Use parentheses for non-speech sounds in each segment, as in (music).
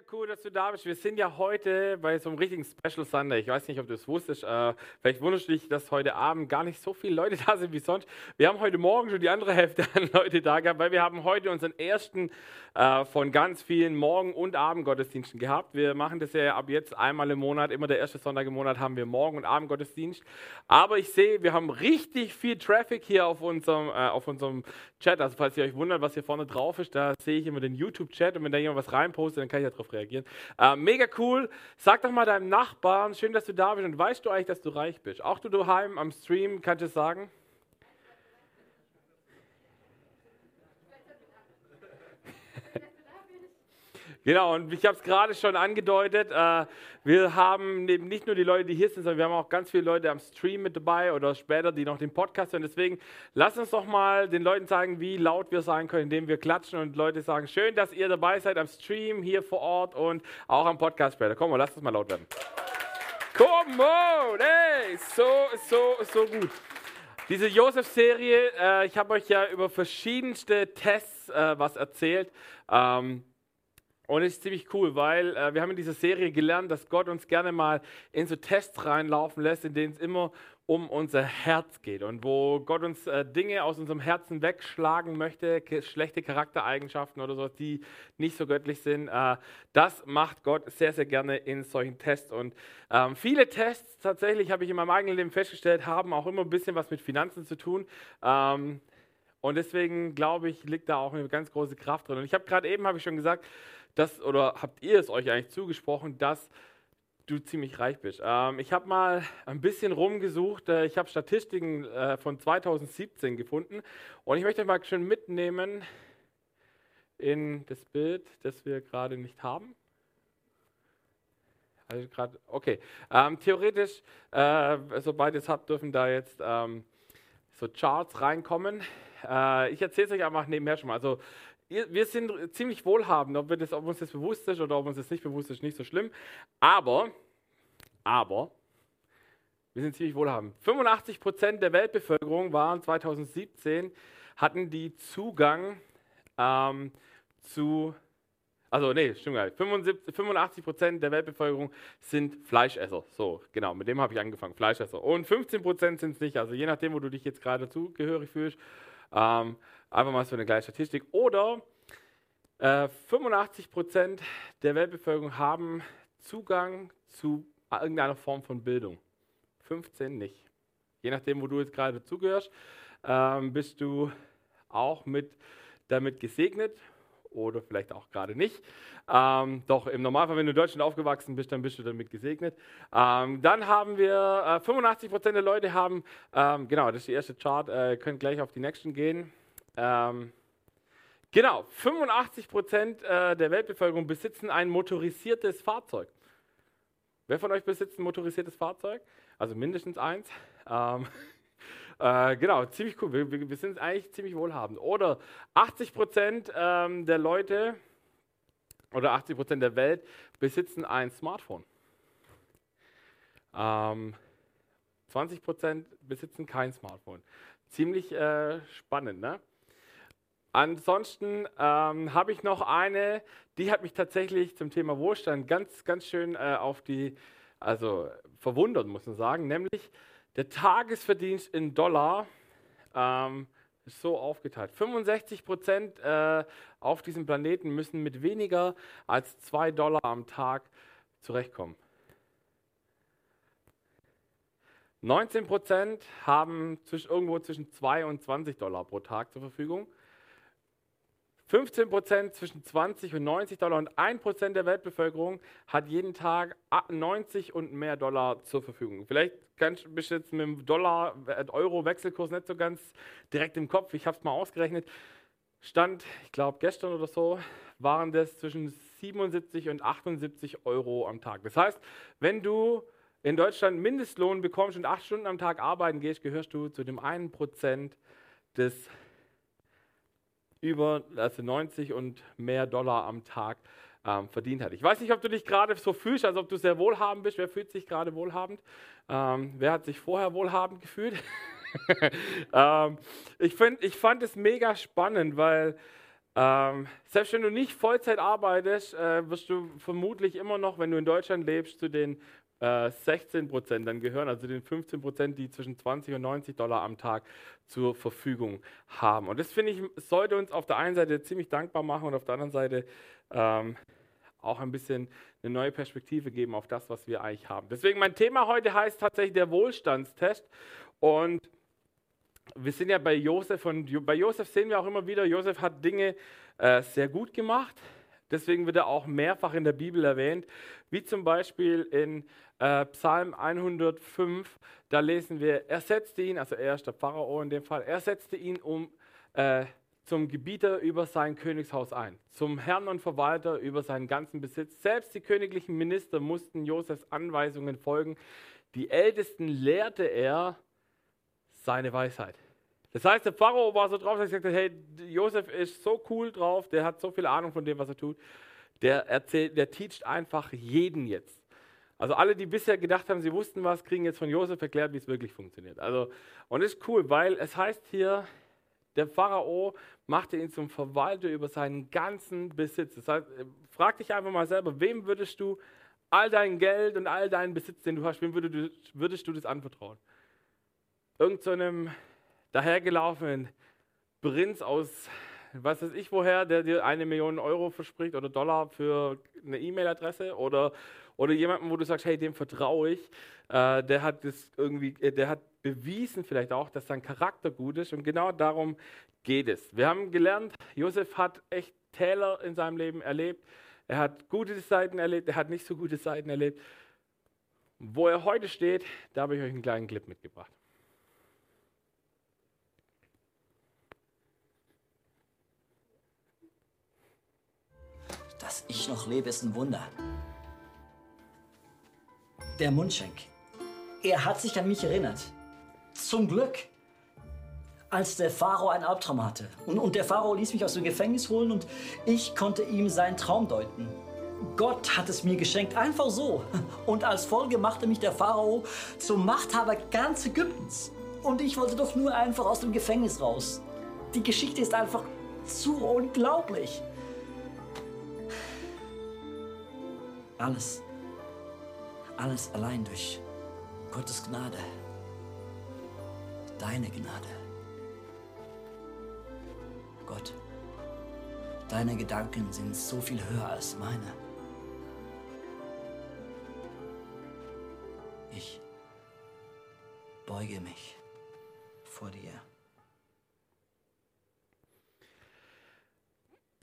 Mega cool, dass du da bist. Wir sind ja heute bei so einem richtigen Special Sunday. Ich weiß nicht, ob du es wusstest. Äh, vielleicht wunderst du dich, dass heute Abend gar nicht so viele Leute (laughs) da sind wie sonst. Wir haben heute Morgen schon die andere Hälfte an Leute da gehabt, weil wir haben heute unseren ersten äh, von ganz vielen Morgen- und Abendgottesdiensten gehabt. Wir machen das ja ab jetzt einmal im Monat. Immer der erste Sonntag im Monat haben wir Morgen- und Abendgottesdienst. Aber ich sehe, wir haben richtig viel Traffic hier auf unserem, äh, auf unserem Chat. Also falls ihr euch wundert, was hier vorne drauf ist, da sehe ich immer den YouTube-Chat und wenn da jemand was reinpostet, dann kann ich ja reagieren. Äh, mega cool. Sag doch mal deinem Nachbarn, schön, dass du da bist und weißt du eigentlich, dass du reich bist? Auch du daheim am Stream, kannst du es sagen? Genau, und ich habe es gerade schon angedeutet, äh, wir haben eben nicht nur die Leute, die hier sind, sondern wir haben auch ganz viele Leute am Stream mit dabei oder später, die noch den Podcast hören. Deswegen lasst uns doch mal den Leuten sagen, wie laut wir sein können, indem wir klatschen und Leute sagen, schön, dass ihr dabei seid am Stream, hier vor Ort und auch am Podcast später. Komm mal, lasst uns mal laut werden. Come on, ey, so, so, so gut. Diese Josef-Serie, äh, ich habe euch ja über verschiedenste Tests äh, was erzählt. Ähm, und es ist ziemlich cool, weil äh, wir haben in dieser Serie gelernt, dass Gott uns gerne mal in so Tests reinlaufen lässt, in denen es immer um unser Herz geht und wo Gott uns äh, Dinge aus unserem Herzen wegschlagen möchte, schlechte Charaktereigenschaften oder so, die nicht so göttlich sind. Äh, das macht Gott sehr, sehr gerne in solchen Tests. Und ähm, viele Tests, tatsächlich habe ich in meinem eigenen Leben festgestellt, haben auch immer ein bisschen was mit Finanzen zu tun. Ähm, und deswegen glaube ich, liegt da auch eine ganz große Kraft drin. Und ich habe gerade eben, habe ich schon gesagt, das, oder habt ihr es euch eigentlich zugesprochen, dass du ziemlich reich bist? Ähm, ich habe mal ein bisschen rumgesucht. Äh, ich habe Statistiken äh, von 2017 gefunden und ich möchte euch mal schön mitnehmen in das Bild, das wir gerade nicht haben. Also gerade, okay. Ähm, theoretisch, äh, sobald ihr es habt, dürfen da jetzt ähm, so Charts reinkommen. Äh, ich erzähle es euch einfach nebenher schon mal. Also wir sind ziemlich wohlhabend, ob, das, ob, uns das bewusst ist oder ob uns das nicht bewusst ist, nicht so schlimm. Aber, aber, wir sind ziemlich wohlhabend. 85 Prozent der Weltbevölkerung waren 2017, hatten die Zugang ähm, zu, also nee, stimmt gar nicht, 75, 85 Prozent der Weltbevölkerung sind Fleischesser. So, genau, mit dem habe ich angefangen, Fleischesser. Und 15 Prozent sind es nicht, also je nachdem, wo du dich jetzt gerade zugehörig fühlst. Ähm, Einfach mal so eine kleine Statistik. Oder äh, 85% der Weltbevölkerung haben Zugang zu irgendeiner Form von Bildung. 15 nicht. Je nachdem, wo du jetzt gerade zugehörst, ähm, bist du auch mit, damit gesegnet oder vielleicht auch gerade nicht. Ähm, doch im Normalfall, wenn du in Deutschland aufgewachsen bist, dann bist du damit gesegnet. Ähm, dann haben wir äh, 85% der Leute haben, ähm, genau, das ist die erste Chart, äh, könnt gleich auf die nächsten gehen. Ähm, genau, 85 Prozent äh, der Weltbevölkerung besitzen ein motorisiertes Fahrzeug. Wer von euch besitzt ein motorisiertes Fahrzeug? Also mindestens eins. Ähm, (laughs) äh, genau, ziemlich cool. Wir, wir, sind eigentlich ziemlich wohlhabend. Oder 80 Prozent ähm, der Leute oder 80 Prozent der Welt besitzen ein Smartphone. Ähm, 20 Prozent besitzen kein Smartphone. Ziemlich äh, spannend, ne? Ansonsten ähm, habe ich noch eine, die hat mich tatsächlich zum Thema Wohlstand ganz, ganz schön äh, auf die, also verwundert, muss man sagen, nämlich der Tagesverdienst in Dollar ähm, ist so aufgeteilt. 65 Prozent äh, auf diesem Planeten müssen mit weniger als 2 Dollar am Tag zurechtkommen. 19 Prozent haben zwischen, irgendwo zwischen 2 und 20 Dollar pro Tag zur Verfügung. 15 Prozent zwischen 20 und 90 Dollar und 1 Prozent der Weltbevölkerung hat jeden Tag 90 und mehr Dollar zur Verfügung. Vielleicht bist du jetzt mit dem Dollar-Euro-Wechselkurs nicht so ganz direkt im Kopf. Ich habe es mal ausgerechnet. Stand, ich glaube gestern oder so, waren das zwischen 77 und 78 Euro am Tag. Das heißt, wenn du in Deutschland Mindestlohn bekommst und acht Stunden am Tag arbeiten gehst, gehörst du zu dem 1 Prozent des über also 90 und mehr Dollar am Tag ähm, verdient hat. Ich weiß nicht, ob du dich gerade so fühlst, als ob du sehr wohlhabend bist. Wer fühlt sich gerade wohlhabend? Ähm, wer hat sich vorher wohlhabend gefühlt? (laughs) ähm, ich, find, ich fand es mega spannend, weil Ähm, selbst wenn du nicht Vollzeit arbeitest, äh, wirst du vermutlich immer noch, wenn du in Deutschland lebst, zu den äh, 16 Prozent dann gehören, also den 15 Prozent, die zwischen 20 und 90 Dollar am Tag zur Verfügung haben. Und das finde ich, sollte uns auf der einen Seite ziemlich dankbar machen und auf der anderen Seite ähm, auch ein bisschen eine neue Perspektive geben auf das, was wir eigentlich haben. Deswegen mein Thema heute heißt tatsächlich der Wohlstandstest. Und wir sind ja bei Josef und bei Josef sehen wir auch immer wieder, Josef hat Dinge äh, sehr gut gemacht. Deswegen wird er auch mehrfach in der Bibel erwähnt, wie zum Beispiel in äh, Psalm 105. Da lesen wir, er setzte ihn, also er ist der Pharao in dem Fall, er setzte ihn um äh, zum Gebieter über sein Königshaus ein, zum Herrn und Verwalter über seinen ganzen Besitz. Selbst die königlichen Minister mussten Josefs Anweisungen folgen. Die Ältesten lehrte er seine Weisheit. Das heißt, der Pharao war so drauf, dass er gesagt hat, hey, Josef ist so cool drauf, der hat so viel Ahnung von dem, was er tut. Der erzählt, der teacht einfach jeden jetzt. Also alle, die bisher gedacht haben, sie wussten was, kriegen jetzt von Josef erklärt, wie es wirklich funktioniert. Also, und ist cool, weil es heißt hier, der Pharao machte ihn zum Verwalter über seinen ganzen Besitz. Das heißt, frag dich einfach mal selber, wem würdest du all dein Geld und all deinen Besitz, den du hast, wem würdest du, würdest du das anvertrauen? Irgend so einem dahergelaufenen Prinz aus, was weiß ich woher, der dir eine Million Euro verspricht oder Dollar für eine E-Mail-Adresse oder, oder jemanden, wo du sagst, hey, dem vertraue ich, äh, der hat das irgendwie, äh, der hat bewiesen vielleicht auch, dass sein Charakter gut ist und genau darum geht es. Wir haben gelernt, Josef hat echt Täler in seinem Leben erlebt, er hat gute Seiten erlebt, er hat nicht so gute Seiten erlebt. Wo er heute steht, da habe ich euch einen kleinen Clip mitgebracht. Dass ich noch lebe, ist ein Wunder. Der Mundschenk. Er hat sich an mich erinnert. Zum Glück. Als der Pharao einen Albtraum hatte. Und, und der Pharao ließ mich aus dem Gefängnis holen und ich konnte ihm seinen Traum deuten. Gott hat es mir geschenkt, einfach so. Und als Folge machte mich der Pharao zum Machthaber ganz Ägyptens. Und ich wollte doch nur einfach aus dem Gefängnis raus. Die Geschichte ist einfach zu unglaublich. Alles, alles allein durch Gottes Gnade. Deine Gnade. Gott, deine Gedanken sind so viel höher als meine. Ich beuge mich vor dir.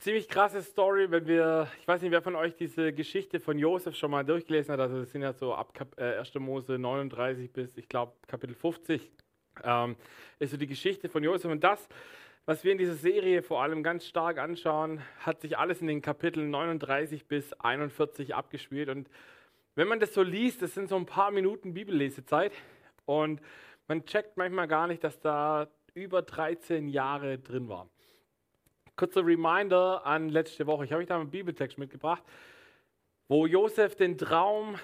Ziemlich krasse Story, wenn wir, ich weiß nicht, wer von euch diese Geschichte von Josef schon mal durchgelesen hat. Also, das sind ja so ab Kap äh, 1. Mose 39 bis, ich glaube, Kapitel 50. Ähm, ist so die Geschichte von Josef. Und das, was wir in dieser Serie vor allem ganz stark anschauen, hat sich alles in den Kapiteln 39 bis 41 abgespielt. Und wenn man das so liest, das sind so ein paar Minuten Bibellesezeit. Und man checkt manchmal gar nicht, dass da über 13 Jahre drin waren. Kurzer Reminder an letzte Woche. Ich habe euch da einen Bibeltext mitgebracht, wo Josef den Traum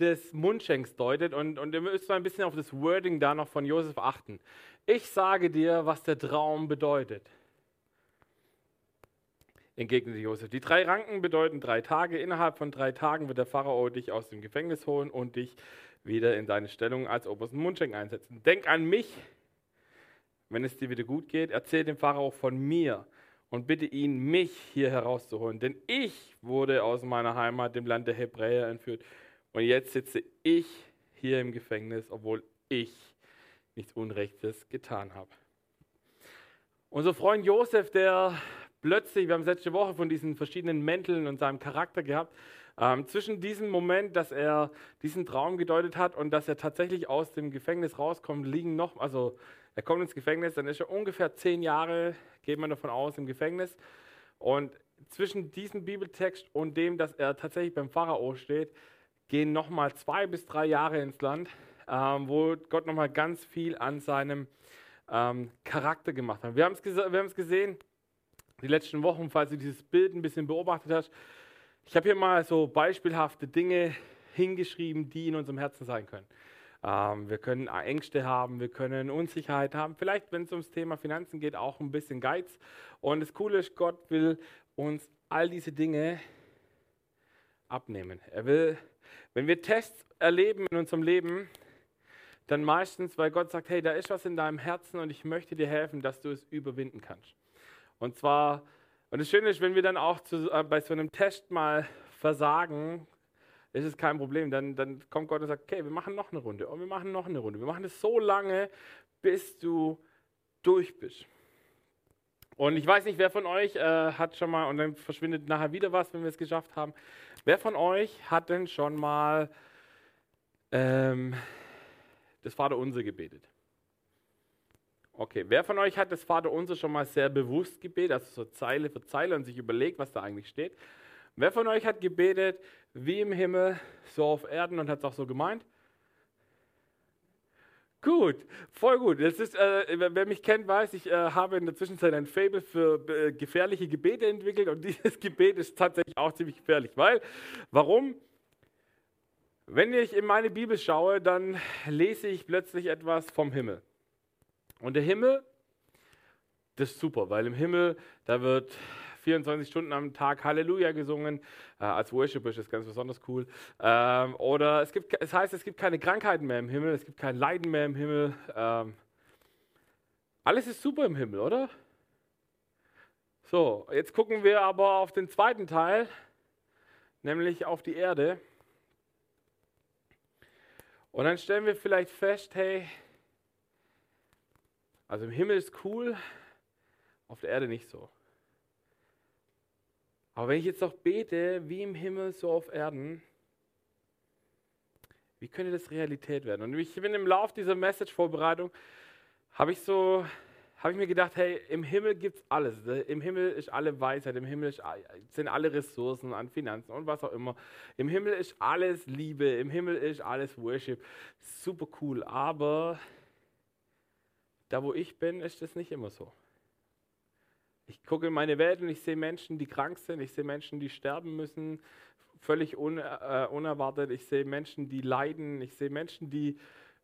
des Mundschenks deutet und, und ihr müsst mal ein bisschen auf das Wording da noch von Josef achten. Ich sage dir, was der Traum bedeutet. Entgegnete Josef. Die drei Ranken bedeuten drei Tage. Innerhalb von drei Tagen wird der Pharao dich aus dem Gefängnis holen und dich wieder in deine Stellung als obersten Mundschenk einsetzen. Denk an mich, wenn es dir wieder gut geht. Erzähl dem Pharao von mir und bitte ihn, mich hier herauszuholen. Denn ich wurde aus meiner Heimat, dem Land der Hebräer, entführt. Und jetzt sitze ich hier im Gefängnis, obwohl ich nichts Unrechtes getan habe. Unser Freund Josef, der plötzlich, wir haben letzte Woche von diesen verschiedenen Mänteln und seinem Charakter gehabt, ähm, zwischen diesem Moment, dass er diesen Traum gedeutet hat und dass er tatsächlich aus dem Gefängnis rauskommt, liegen noch, also er kommt ins Gefängnis, dann ist er ungefähr zehn Jahre, geht man davon aus, im Gefängnis. Und zwischen diesem Bibeltext und dem, dass er tatsächlich beim Pharao steht, gehen nochmal zwei bis drei Jahre ins Land, ähm, wo Gott nochmal ganz viel an seinem ähm, Charakter gemacht hat. Wir haben es gesehen, die letzten Wochen, falls du dieses Bild ein bisschen beobachtet hast. Ich habe hier mal so beispielhafte Dinge hingeschrieben, die in unserem Herzen sein können. Ähm, wir können Ängste haben, wir können Unsicherheit haben. Vielleicht, wenn es ums Thema Finanzen geht, auch ein bisschen Geiz. Und das Coole ist, Gott will uns all diese Dinge abnehmen. Er will, wenn wir Tests erleben in unserem Leben, dann meistens, weil Gott sagt, hey, da ist was in deinem Herzen und ich möchte dir helfen, dass du es überwinden kannst. Und zwar, und das Schöne ist, wenn wir dann auch zu, äh, bei so einem Test mal versagen, ist es kein Problem. Dann, dann kommt Gott und sagt, okay, wir machen noch eine Runde und wir machen noch eine Runde. Wir machen es so lange, bis du durch bist. Und ich weiß nicht, wer von euch äh, hat schon mal, und dann verschwindet nachher wieder was, wenn wir es geschafft haben. Wer von euch hat denn schon mal ähm, das Vaterunser gebetet? Okay, wer von euch hat das Vaterunser schon mal sehr bewusst gebetet, also so Zeile für Zeile und sich überlegt, was da eigentlich steht? Wer von euch hat gebetet, wie im Himmel, so auf Erden und hat es auch so gemeint? Gut, voll gut. Das ist, äh, wer mich kennt, weiß, ich äh, habe in der Zwischenzeit ein Fable für äh, gefährliche Gebete entwickelt und (laughs) dieses Gebet ist tatsächlich auch ziemlich gefährlich. Weil, warum? Wenn ich in meine Bibel schaue, dann lese ich plötzlich etwas vom Himmel. Und der Himmel, das ist super, weil im Himmel, da wird 24 Stunden am Tag Halleluja gesungen. Äh, als Worshipper ist das ganz besonders cool. Ähm, oder es, gibt, es heißt, es gibt keine Krankheiten mehr im Himmel, es gibt kein Leiden mehr im Himmel. Ähm, alles ist super im Himmel, oder? So, jetzt gucken wir aber auf den zweiten Teil, nämlich auf die Erde. Und dann stellen wir vielleicht fest, hey, also im Himmel ist cool, auf der Erde nicht so. Aber wenn ich jetzt noch bete, wie im Himmel, so auf Erden, wie könnte das Realität werden? Und ich bin im Lauf dieser Message-Vorbereitung, habe ich so, habe ich mir gedacht, hey, im Himmel gibt es alles. Im Himmel ist alle Weisheit, im Himmel sind alle Ressourcen an Finanzen und was auch immer. Im Himmel ist alles Liebe, im Himmel ist alles Worship. Super cool, aber da wo ich bin, ist das nicht immer so. Ich gucke in meine Welt und ich sehe Menschen, die krank sind. Ich sehe Menschen, die sterben müssen, völlig un, äh, unerwartet. Ich sehe Menschen, die leiden. Ich sehe Menschen, die,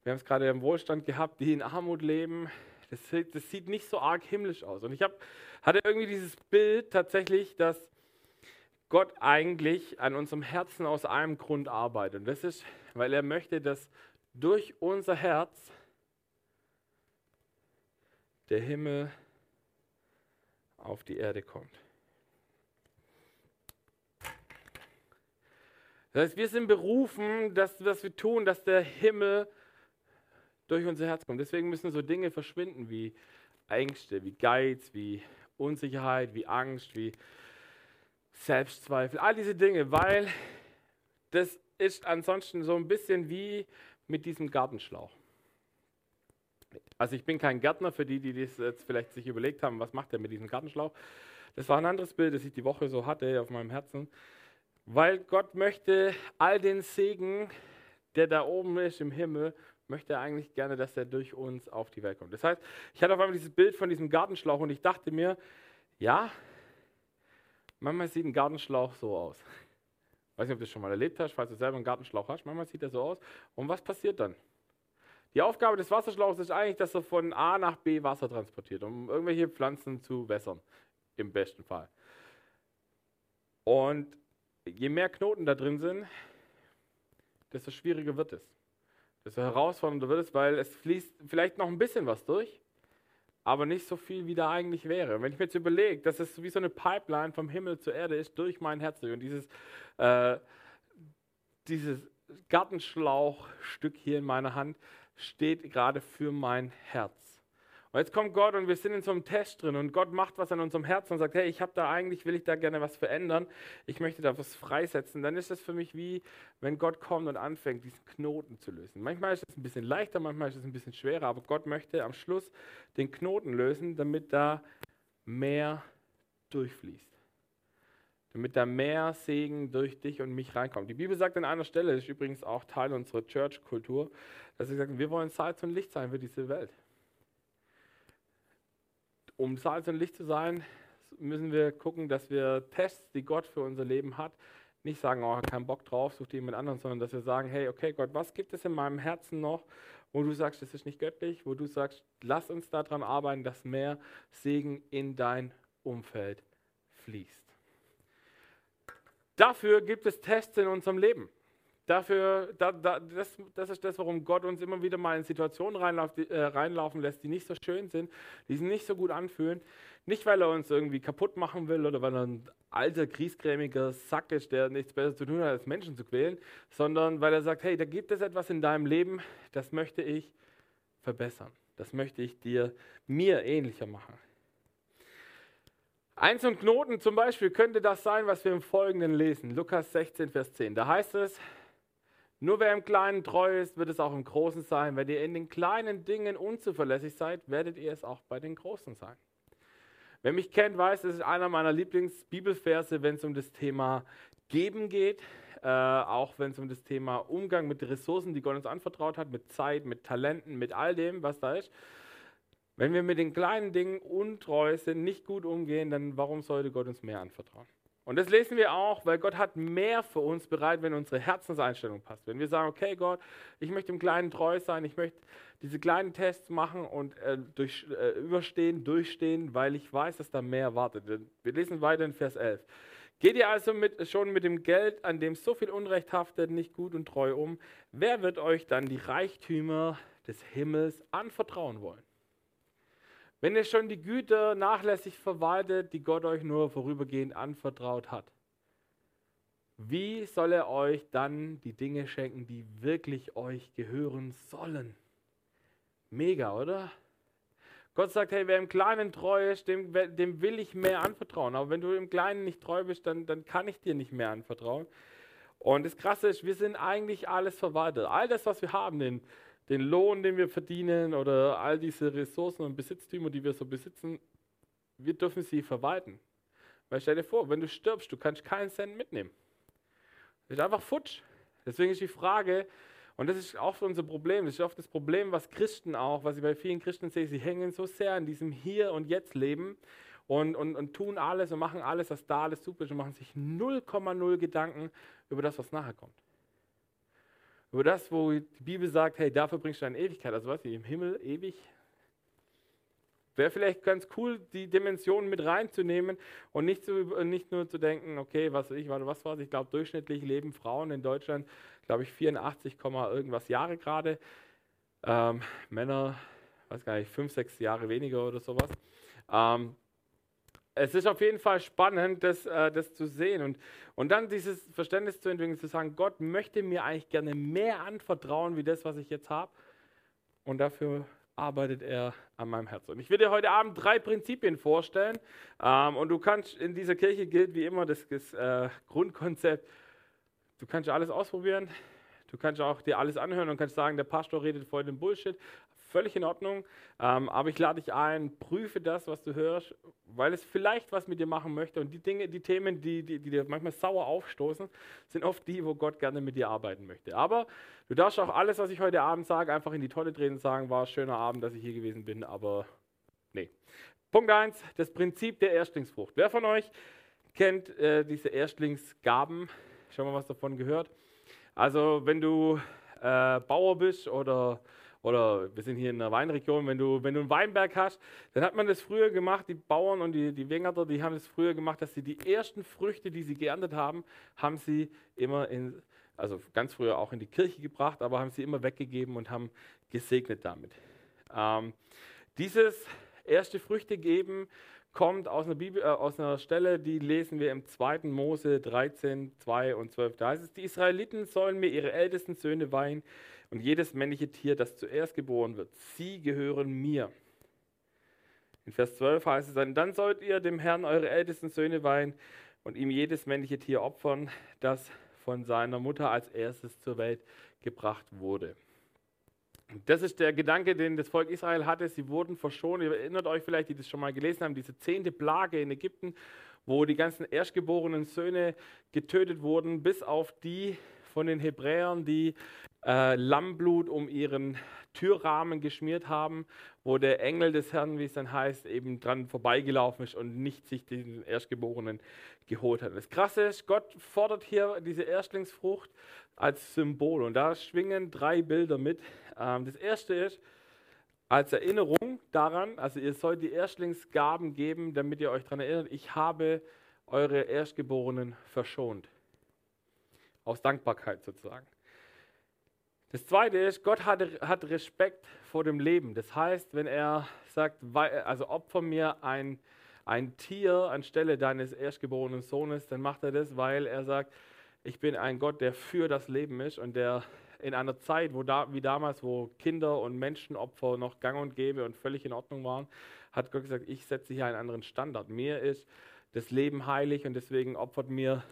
wir haben es gerade im Wohlstand gehabt, die in Armut leben. Das, das sieht nicht so arg himmlisch aus. Und ich hab, hatte irgendwie dieses Bild tatsächlich, dass Gott eigentlich an unserem Herzen aus einem Grund arbeitet. Und das ist, weil er möchte, dass durch unser Herz der Himmel auf die Erde kommt. Das heißt, wir sind berufen, dass, dass wir tun, dass der Himmel durch unser Herz kommt. Deswegen müssen so Dinge verschwinden wie Ängste, wie Geiz, wie Unsicherheit, wie Angst, wie Selbstzweifel, all diese Dinge, weil das ist ansonsten so ein bisschen wie mit diesem Gartenschlauch. Also ich bin kein Gärtner, für die, die das jetzt vielleicht sich überlegt haben, was macht er mit diesem Gartenschlauch. Das war ein anderes Bild, das ich die Woche so hatte auf meinem Herzen. Weil Gott möchte all den Segen, der da oben ist im Himmel, möchte er eigentlich gerne, dass er durch uns auf die Welt kommt. Das heißt, ich hatte auf einmal dieses Bild von diesem Gartenschlauch und ich dachte mir, ja, manchmal sieht ein Gartenschlauch so aus. Ich weiß nicht, ob du das schon mal erlebt hast, falls du selber einen Gartenschlauch hast. Manchmal sieht er so aus. Und was passiert dann? Die Aufgabe des Wasserschlauchs ist eigentlich, dass er von A nach B Wasser transportiert, um irgendwelche Pflanzen zu wässern, im besten Fall. Und je mehr Knoten da drin sind, desto schwieriger wird es. Desto herausfordernder wird es, weil es fließt vielleicht noch ein bisschen was durch, aber nicht so viel, wie da eigentlich wäre. wenn ich mir jetzt überlege, dass es wie so eine Pipeline vom Himmel zur Erde ist, durch mein Herz und dieses, äh, dieses Gartenschlauchstück hier in meiner Hand, steht gerade für mein Herz. Und jetzt kommt Gott und wir sind in so einem Test drin und Gott macht was an unserem Herzen und sagt, hey, ich habe da eigentlich, will ich da gerne was verändern, ich möchte da was freisetzen. Dann ist es für mich wie, wenn Gott kommt und anfängt, diesen Knoten zu lösen. Manchmal ist es ein bisschen leichter, manchmal ist es ein bisschen schwerer, aber Gott möchte am Schluss den Knoten lösen, damit da mehr durchfließt damit da mehr Segen durch dich und mich reinkommt. Die Bibel sagt an einer Stelle, das ist übrigens auch Teil unserer Church-Kultur, dass sie sagt, wir wollen Salz und Licht sein für diese Welt. Um Salz und Licht zu sein, müssen wir gucken, dass wir Tests, die Gott für unser Leben hat, nicht sagen, oh, keinen Bock drauf, such dir jemand anderen, sondern dass wir sagen, hey, okay, Gott, was gibt es in meinem Herzen noch, wo du sagst, das ist nicht göttlich, wo du sagst, lass uns daran arbeiten, dass mehr Segen in dein Umfeld fließt. Dafür gibt es Tests in unserem Leben. Dafür, da, da, das, das, ist das, warum Gott uns immer wieder mal in Situationen reinlauf, die, äh, reinlaufen lässt, die nicht so schön sind, die sich nicht so gut anfühlen. Nicht, weil er uns irgendwie kaputt machen will oder weil er ein alter, griesgrämiger Sack ist, der nichts besser zu tun hat, als Menschen zu quälen, sondern weil er sagt, hey, da gibt es etwas in deinem Leben, das möchte ich verbessern. Das möchte ich dir, mir ähnlicher machen. Eins und Knoten zum Beispiel könnte das sein, was wir im Folgenden lesen. Lukas 16, Vers 10. Da heißt es, nur wer im Kleinen treu ist, wird es auch im Großen sein. Wenn ihr in den kleinen Dingen unzuverlässig seid, werdet ihr es auch bei den Großen sein. Wer mich kennt, weiß, das ist einer meiner Lieblingsbibelverse, wenn es um das Thema Geben geht, äh, auch wenn es um das Thema Umgang mit Ressourcen, die Gott uns anvertraut hat, mit Zeit, mit Talenten, mit all dem, was da ist. Wenn wir mit den kleinen Dingen untreu sind, nicht gut umgehen, dann warum sollte Gott uns mehr anvertrauen? Und das lesen wir auch, weil Gott hat mehr für uns bereit, wenn unsere Herzenseinstellung passt. Wenn wir sagen, okay Gott, ich möchte im Kleinen treu sein, ich möchte diese kleinen Tests machen und äh, durch, äh, überstehen, durchstehen, weil ich weiß, dass da mehr wartet. Wir lesen weiter in Vers 11. Geht ihr also mit, schon mit dem Geld, an dem so viel Unrecht haftet, nicht gut und treu um? Wer wird euch dann die Reichtümer des Himmels anvertrauen wollen? Wenn ihr schon die Güter nachlässig verwaltet, die Gott euch nur vorübergehend anvertraut hat, wie soll er euch dann die Dinge schenken, die wirklich euch gehören sollen? Mega, oder? Gott sagt, hey, wer im Kleinen treu ist, dem, dem will ich mehr anvertrauen. Aber wenn du im Kleinen nicht treu bist, dann, dann kann ich dir nicht mehr anvertrauen. Und das Krasse ist, wir sind eigentlich alles verwaltet. All das, was wir haben, den, den Lohn, den wir verdienen oder all diese Ressourcen und Besitztümer, die wir so besitzen, wir dürfen sie verwalten. Weil stell dir vor, wenn du stirbst, du kannst keinen Cent mitnehmen. Das ist einfach futsch. Deswegen ist die Frage, und das ist auch unser Problem, das ist oft das Problem, was Christen auch, was ich bei vielen Christen sehe, sie hängen so sehr in diesem Hier und Jetzt Leben und, und, und tun alles und machen alles, was da alles super ist und machen sich 0,0 Gedanken über das, was nachher kommt. Über das, wo die Bibel sagt, hey, dafür bringst du eine Ewigkeit. Also was, im Himmel ewig? Wäre vielleicht ganz cool, die Dimensionen mit reinzunehmen und nicht, zu, nicht nur zu denken, okay, was ich, warte, was war Ich glaube, durchschnittlich leben Frauen in Deutschland, glaube ich, 84, irgendwas Jahre gerade. Ähm, Männer, weiß gar nicht, fünf, sechs Jahre weniger oder sowas. Ähm, es ist auf jeden Fall spannend, das, äh, das zu sehen und, und dann dieses Verständnis zu entwickeln, zu sagen, Gott möchte mir eigentlich gerne mehr anvertrauen, wie das, was ich jetzt habe. Und dafür arbeitet er an meinem Herzen. Und ich will dir heute Abend drei Prinzipien vorstellen. Ähm, und du kannst, in dieser Kirche gilt wie immer das, das äh, Grundkonzept, du kannst alles ausprobieren, du kannst auch dir alles anhören und kannst sagen, der Pastor redet voll den Bullshit völlig in Ordnung. Ähm, aber ich lade dich ein, prüfe das, was du hörst, weil es vielleicht was mit dir machen möchte. Und die Dinge, die Themen, die, die, die dir manchmal sauer aufstoßen, sind oft die, wo Gott gerne mit dir arbeiten möchte. Aber du darfst auch alles, was ich heute Abend sage, einfach in die Tonne drehen und sagen, war ein schöner Abend, dass ich hier gewesen bin, aber nee. Punkt 1, das Prinzip der Erstlingsfrucht. Wer von euch kennt äh, diese Erstlingsgaben? Schon mal was davon gehört? Also wenn du äh, Bauer bist oder oder wir sind hier in einer Weinregion, wenn du, wenn du einen Weinberg hast, dann hat man das früher gemacht, die Bauern und die, die Wengerter, die haben das früher gemacht, dass sie die ersten Früchte, die sie geerntet haben, haben sie immer in, also ganz früher auch in die Kirche gebracht, aber haben sie immer weggegeben und haben gesegnet damit. Ähm, dieses erste Früchte geben kommt aus einer, Bibel, äh, aus einer Stelle, die lesen wir im 2. Mose 13, 2 und 12. Da heißt es, die Israeliten sollen mir ihre ältesten Söhne weihen und jedes männliche Tier, das zuerst geboren wird. Sie gehören mir. In Vers 12 heißt es dann, dann sollt ihr dem Herrn eure ältesten Söhne weihen und ihm jedes männliche Tier opfern, das von seiner Mutter als erstes zur Welt gebracht wurde. Das ist der Gedanke, den das Volk Israel hatte. Sie wurden verschont. Ihr erinnert euch vielleicht, die das schon mal gelesen haben, diese zehnte Plage in Ägypten, wo die ganzen erstgeborenen Söhne getötet wurden, bis auf die von den Hebräern, die äh, Lammblut um ihren Türrahmen geschmiert haben, wo der Engel des Herrn, wie es dann heißt, eben dran vorbeigelaufen ist und nicht sich den Erstgeborenen geholt hat. Das Krasse ist, Gott fordert hier diese Erstlingsfrucht als Symbol und da schwingen drei Bilder mit. Ähm, das erste ist, als Erinnerung daran, also ihr sollt die Erstlingsgaben geben, damit ihr euch daran erinnert, ich habe eure Erstgeborenen verschont. Aus Dankbarkeit sozusagen. Das zweite ist, Gott hat, hat Respekt vor dem Leben. Das heißt, wenn er sagt, also opfer mir ein, ein Tier anstelle deines erstgeborenen Sohnes, dann macht er das, weil er sagt, ich bin ein Gott, der für das Leben ist und der in einer Zeit, wo da, wie damals, wo Kinder und Menschenopfer noch gang und gäbe und völlig in Ordnung waren, hat Gott gesagt, ich setze hier einen anderen Standard. Mir ist das Leben heilig und deswegen opfert mir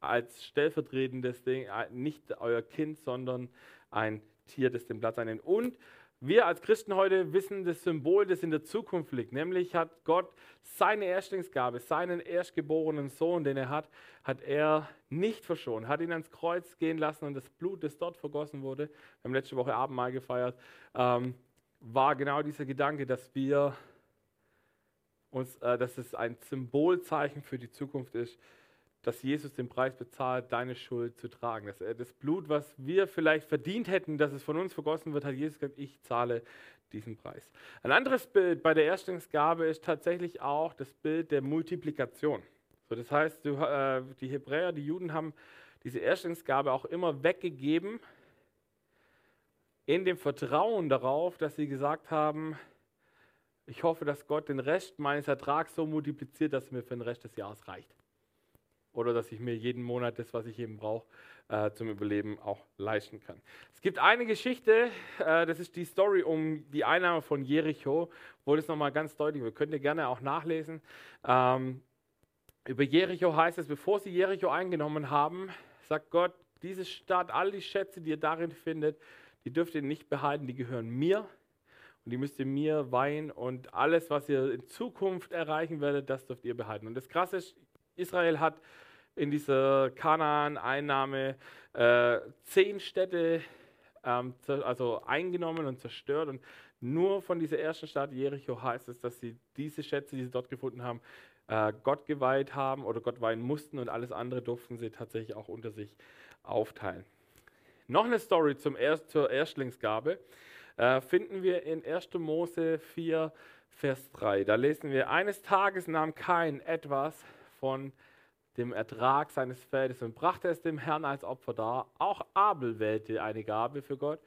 als stellvertretendes Ding äh, nicht euer Kind, sondern ein Tier, das den Platz einnimmt. Und wir als Christen heute wissen das Symbol, das in der Zukunft liegt. Nämlich hat Gott seine Erstlingsgabe, seinen erstgeborenen Sohn, den er hat, hat er nicht verschont, hat ihn ans Kreuz gehen lassen und das Blut, das dort vergossen wurde, wir haben letzte Woche Abendmahl gefeiert, ähm, war genau dieser Gedanke, dass wir uns, äh, dass es ein Symbolzeichen für die Zukunft ist, dass Jesus den Preis bezahlt, deine Schuld zu tragen. Dass er das Blut, was wir vielleicht verdient hätten, dass es von uns vergossen wird, hat Jesus gesagt, ich zahle diesen Preis. Ein anderes Bild bei der Erstlingsgabe ist tatsächlich auch das Bild der Multiplikation. So, das heißt, äh, die Hebräer, die Juden haben diese Erstlingsgabe auch immer weggegeben, in dem Vertrauen darauf, dass sie gesagt haben, ich hoffe, dass Gott den Rest meines Ertrags so multipliziert, dass es mir für den Rest des Jahres reicht oder dass ich mir jeden Monat das, was ich eben brauche, äh, zum Überleben auch leisten kann. Es gibt eine Geschichte, äh, das ist die Story um die Einnahme von Jericho, wo das nochmal ganz deutlich wird. Könnt ihr gerne auch nachlesen. Ähm, über Jericho heißt es, bevor sie Jericho eingenommen haben, sagt Gott, diese Stadt, all die Schätze, die ihr darin findet, die dürft ihr nicht behalten, die gehören mir. Und die müsst ihr mir weihen und alles, was ihr in Zukunft erreichen werdet, das dürft ihr behalten. Und das Krasse ist, Israel hat in dieser Kanaan-Einnahme äh, zehn Städte ähm, also eingenommen und zerstört. Und nur von dieser ersten Stadt Jericho heißt es, dass sie diese Schätze, die sie dort gefunden haben, äh, Gott geweiht haben oder Gott weihen mussten und alles andere durften sie tatsächlich auch unter sich aufteilen. Noch eine Story zum Erst, zur Erstlingsgabe äh, finden wir in 1. Mose 4, Vers 3. Da lesen wir, eines Tages nahm kein etwas von dem Ertrag seines Feldes und brachte es dem Herrn als Opfer dar. Auch Abel wählte eine Gabe für Gott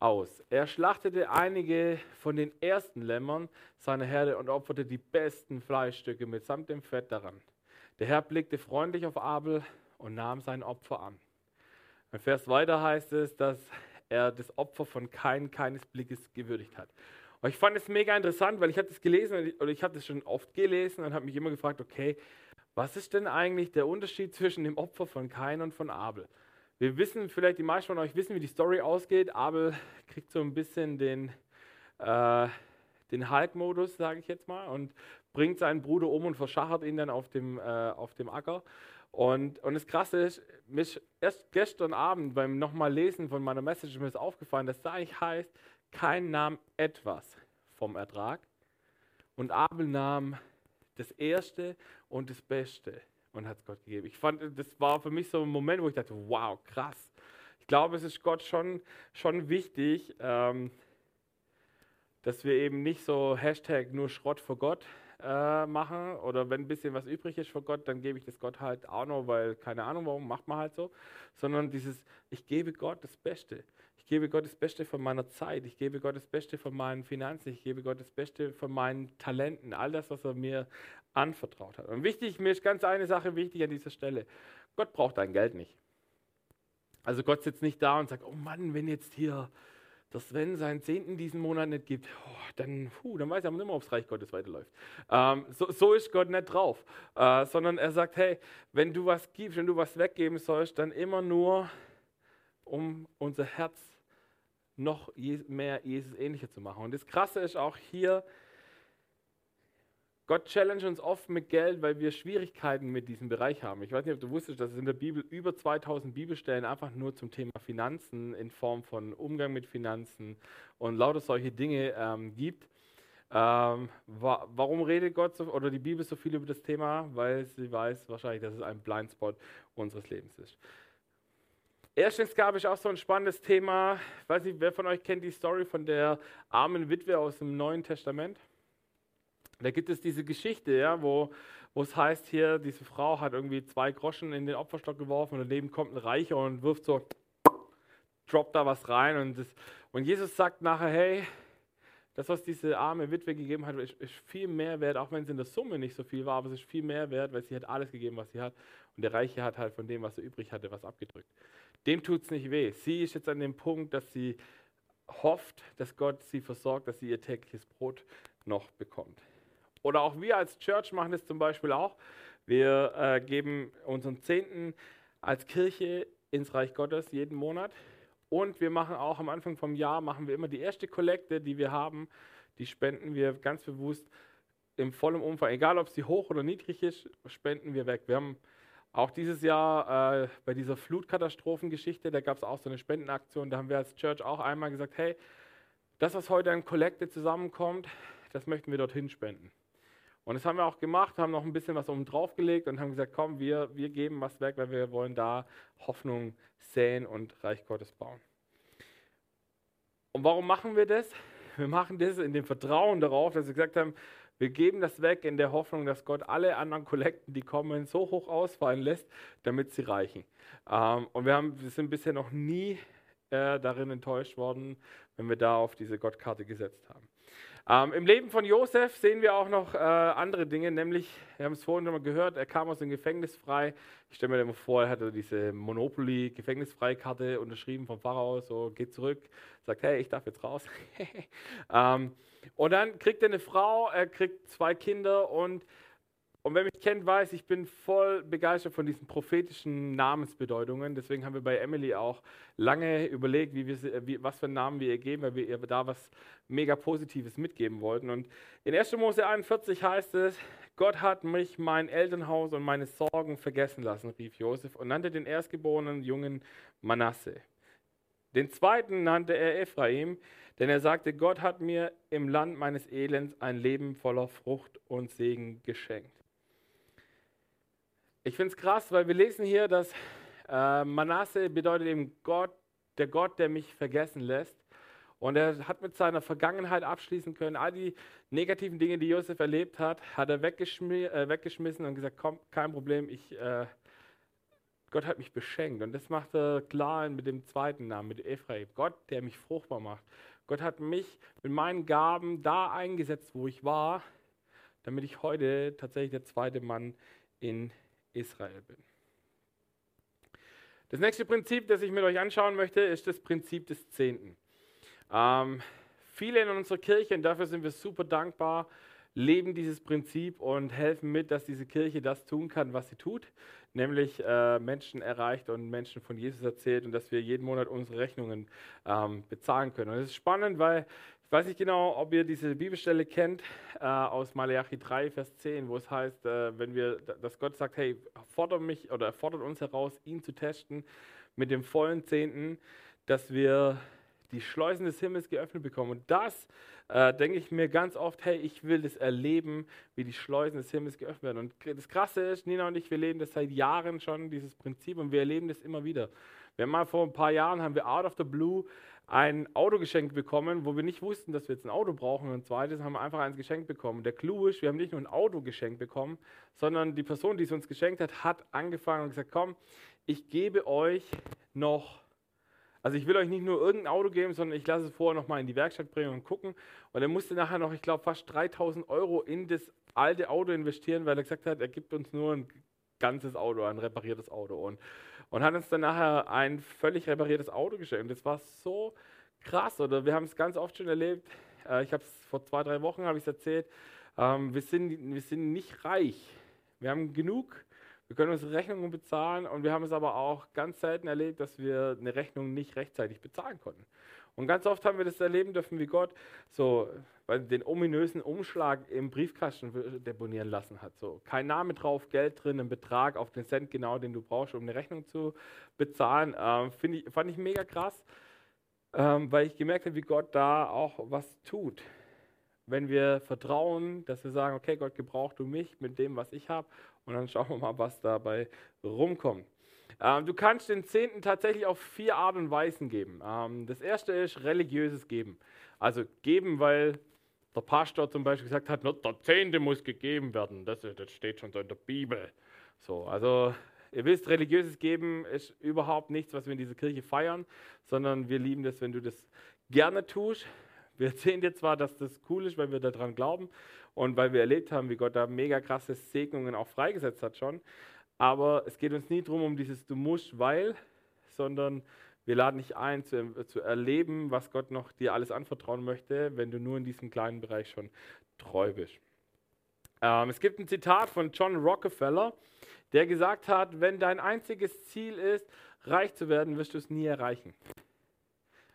aus. Er schlachtete einige von den ersten Lämmern seiner Herde und opferte die besten Fleischstücke mitsamt dem Fett daran. Der Herr blickte freundlich auf Abel und nahm sein Opfer an. Ein Vers weiter heißt es, dass er das Opfer von kein, keines Blickes gewürdigt hat. Und ich fand es mega interessant, weil ich hatte es gelesen oder ich hatte es schon oft gelesen und habe mich immer gefragt, okay, was ist denn eigentlich der Unterschied zwischen dem Opfer von Kain und von Abel? Wir wissen, vielleicht die meisten von euch wissen, wie die Story ausgeht. Abel kriegt so ein bisschen den, äh, den Hulk-Modus, sage ich jetzt mal, und bringt seinen Bruder um und verschachert ihn dann auf dem, äh, auf dem Acker. Und, und das Krasse ist, mich erst gestern Abend beim nochmal Lesen von meiner Message ist mir ist aufgefallen, dass da eigentlich heißt, kein nahm etwas vom Ertrag und Abel nahm das Erste und das Beste und hat es Gott gegeben. Ich fand, das war für mich so ein Moment, wo ich dachte, wow, krass. Ich glaube, es ist Gott schon, schon wichtig, ähm, dass wir eben nicht so Hashtag nur Schrott vor Gott äh, machen oder wenn ein bisschen was übrig ist vor Gott, dann gebe ich das Gott halt auch noch, weil keine Ahnung warum, macht man halt so, sondern dieses, ich gebe Gott das Beste. Ich gebe Gott das Beste von meiner Zeit. Ich gebe Gott das Beste von meinen Finanzen. Ich gebe Gott das Beste von meinen Talenten. All das, was er mir anvertraut hat. Und wichtig, mir ist ganz eine Sache wichtig an dieser Stelle. Gott braucht dein Geld nicht. Also Gott sitzt nicht da und sagt, oh Mann, wenn jetzt hier der Sven seinen Zehnten diesen Monat nicht gibt, oh, dann, puh, dann weiß er nicht mehr, ob das Reich Gottes weiterläuft. Ähm, so, so, ist Gott nicht drauf, äh, sondern er sagt, hey, wenn du was gibst, wenn du was weggeben sollst, dann immer nur, um unser Herz noch mehr Jesus ähnlicher zu machen. Und das Krasse ist auch hier, Gott challenge uns oft mit Geld, weil wir Schwierigkeiten mit diesem Bereich haben. Ich weiß nicht, ob du wusstest, dass es in der Bibel über 2000 Bibelstellen einfach nur zum Thema Finanzen in Form von Umgang mit Finanzen und lauter solche Dinge ähm, gibt. Ähm, wa warum redet Gott so, oder die Bibel so viel über das Thema? Weil sie weiß wahrscheinlich, dass es ein Blindspot unseres Lebens ist. Erstens gab es auch so ein spannendes Thema. Ich weiß nicht, wer von euch kennt die Story von der armen Witwe aus dem Neuen Testament? Da gibt es diese Geschichte, ja, wo, wo es heißt hier, diese Frau hat irgendwie zwei Groschen in den Opferstock geworfen und daneben kommt ein Reicher und wirft so, droppt da was rein. Und, das, und Jesus sagt nachher, hey, das, was diese arme Witwe gegeben hat, ist, ist, viel mehr wert, auch wenn es in der Summe nicht so viel war, aber es ist viel mehr wert, weil sie hat alles gegeben, was sie hat. Und der Reiche hat halt von dem, was er übrig hatte, was abgedrückt. Dem tut es nicht weh. Sie ist jetzt an dem Punkt, dass sie hofft, dass Gott sie versorgt, dass sie ihr tägliches Brot noch bekommt. Oder auch wir als Church machen das zum Beispiel auch. Wir äh, geben unseren Zehnten als Kirche ins Reich Gottes jeden Monat. Und wir machen auch am Anfang vom Jahr, machen wir immer die erste Kollekte, die wir haben, die spenden wir ganz bewusst im vollen Umfang. Egal, ob sie hoch oder niedrig ist, spenden wir weg. Wir haben auch dieses Jahr äh, bei dieser Flutkatastrophengeschichte, da gab es auch so eine Spendenaktion, da haben wir als Church auch einmal gesagt, hey, das, was heute an Kollekte zusammenkommt, das möchten wir dorthin spenden. Und das haben wir auch gemacht, haben noch ein bisschen was oben drauf gelegt und haben gesagt, komm, wir, wir geben was weg, weil wir wollen da Hoffnung säen und Reich Gottes bauen. Und warum machen wir das? Wir machen das in dem Vertrauen darauf, dass wir gesagt haben, wir geben das weg in der Hoffnung, dass Gott alle anderen Kollekten, die kommen, so hoch ausfallen lässt, damit sie reichen. Ähm, und wir, haben, wir sind bisher noch nie äh, darin enttäuscht worden, wenn wir da auf diese Gottkarte gesetzt haben. Ähm, Im Leben von Josef sehen wir auch noch äh, andere Dinge, nämlich, wir haben es vorhin schon mal gehört, er kam aus dem Gefängnis frei. Ich stelle mir immer vor, er hatte diese Monopoly-Gefängnisfreikarte unterschrieben vom Pharao, so geht zurück, sagt, hey, ich darf jetzt raus. (laughs) ähm, und dann kriegt er eine Frau, er kriegt zwei Kinder und und wer mich kennt, weiß, ich bin voll begeistert von diesen prophetischen Namensbedeutungen. Deswegen haben wir bei Emily auch lange überlegt, wie wir, wie, was für einen Namen wir ihr geben, weil wir ihr da was mega Positives mitgeben wollten. Und in 1. Mose 41 heißt es, Gott hat mich, mein Elternhaus und meine Sorgen vergessen lassen, rief Josef und nannte den erstgeborenen Jungen Manasse. Den zweiten nannte er Ephraim, denn er sagte, Gott hat mir im Land meines Elends ein Leben voller Frucht und Segen geschenkt. Ich finde es krass, weil wir lesen hier, dass äh, Manasse bedeutet eben Gott, der Gott, der mich vergessen lässt. Und er hat mit seiner Vergangenheit abschließen können. All die negativen Dinge, die Josef erlebt hat, hat er weggeschmi äh, weggeschmissen und gesagt, komm, kein Problem, ich, äh, Gott hat mich beschenkt. Und das macht er klar mit dem zweiten Namen, mit Ephraim. Gott, der mich fruchtbar macht. Gott hat mich mit meinen Gaben da eingesetzt, wo ich war, damit ich heute tatsächlich der zweite Mann in Israel bin. Das nächste Prinzip, das ich mit euch anschauen möchte, ist das Prinzip des Zehnten. Ähm, viele in unserer Kirche, und dafür sind wir super dankbar, leben dieses Prinzip und helfen mit, dass diese Kirche das tun kann, was sie tut, nämlich äh, Menschen erreicht und Menschen von Jesus erzählt und dass wir jeden Monat unsere Rechnungen ähm, bezahlen können. Und es ist spannend, weil ich weiß nicht genau, ob ihr diese Bibelstelle kennt äh, aus Malachi 3, Vers 10, wo es heißt, äh, wenn wir, dass Gott sagt, hey, fordert mich oder fordert uns heraus, ihn zu testen mit dem vollen Zehnten, dass wir die Schleusen des Himmels geöffnet bekommen. Und das äh, denke ich mir ganz oft, hey, ich will das erleben, wie die Schleusen des Himmels geöffnet werden. Und das Krasse ist, Nina und ich, wir leben das seit Jahren schon, dieses Prinzip, und wir erleben das immer wieder. Wir haben mal vor ein paar Jahren, haben wir out of the blue ein Auto geschenkt bekommen, wo wir nicht wussten, dass wir jetzt ein Auto brauchen. Und zweites haben wir einfach eins geschenkt bekommen. Der Clou ist, wir haben nicht nur ein Auto geschenkt bekommen, sondern die Person, die es uns geschenkt hat, hat angefangen und gesagt, komm, ich gebe euch noch also ich will euch nicht nur irgendein Auto geben, sondern ich lasse es vorher nochmal in die Werkstatt bringen und gucken. Und er musste nachher noch, ich glaube, fast 3000 Euro in das alte Auto investieren, weil er gesagt hat, er gibt uns nur ein ganzes Auto, ein repariertes Auto. Und, und hat uns dann nachher ein völlig repariertes Auto geschenkt. Das war so krass. Oder wir haben es ganz oft schon erlebt. Äh, ich habe es vor zwei, drei Wochen habe ich erzählt. Ähm, wir, sind, wir sind nicht reich. Wir haben genug wir können unsere Rechnungen bezahlen und wir haben es aber auch ganz selten erlebt, dass wir eine Rechnung nicht rechtzeitig bezahlen konnten. Und ganz oft haben wir das erleben dürfen, wie Gott so den ominösen Umschlag im Briefkasten deponieren lassen hat. So kein Name drauf, Geld drin, ein Betrag auf den Cent genau, den du brauchst, um eine Rechnung zu bezahlen. Ähm, ich, fand ich mega krass, ähm, weil ich gemerkt habe, wie Gott da auch was tut. Wenn wir vertrauen, dass wir sagen, okay, Gott gebraucht du mich mit dem, was ich habe, und dann schauen wir mal, was dabei rumkommt. Ähm, du kannst den Zehnten tatsächlich auf vier Art und Weisen geben. Ähm, das erste ist religiöses Geben. Also geben, weil der Pastor zum Beispiel gesagt hat, der Zehnte muss gegeben werden. Das, das steht schon so in der Bibel. So, also ihr wisst, religiöses Geben ist überhaupt nichts, was wir in dieser Kirche feiern, sondern wir lieben das, wenn du das gerne tust. Wir sehen dir zwar, dass das cool ist, weil wir daran glauben und weil wir erlebt haben, wie Gott da mega krasse Segnungen auch freigesetzt hat schon. Aber es geht uns nie darum, um dieses Du musst, weil, sondern wir laden dich ein, zu, zu, erleben, was Gott noch dir alles anvertrauen möchte, wenn du nur in diesem kleinen Bereich schon treu bist. Ähm, es gibt ein Zitat von John Rockefeller, der gesagt hat, wenn dein einziges Ziel ist, reich zu werden, wirst du es nie erreichen.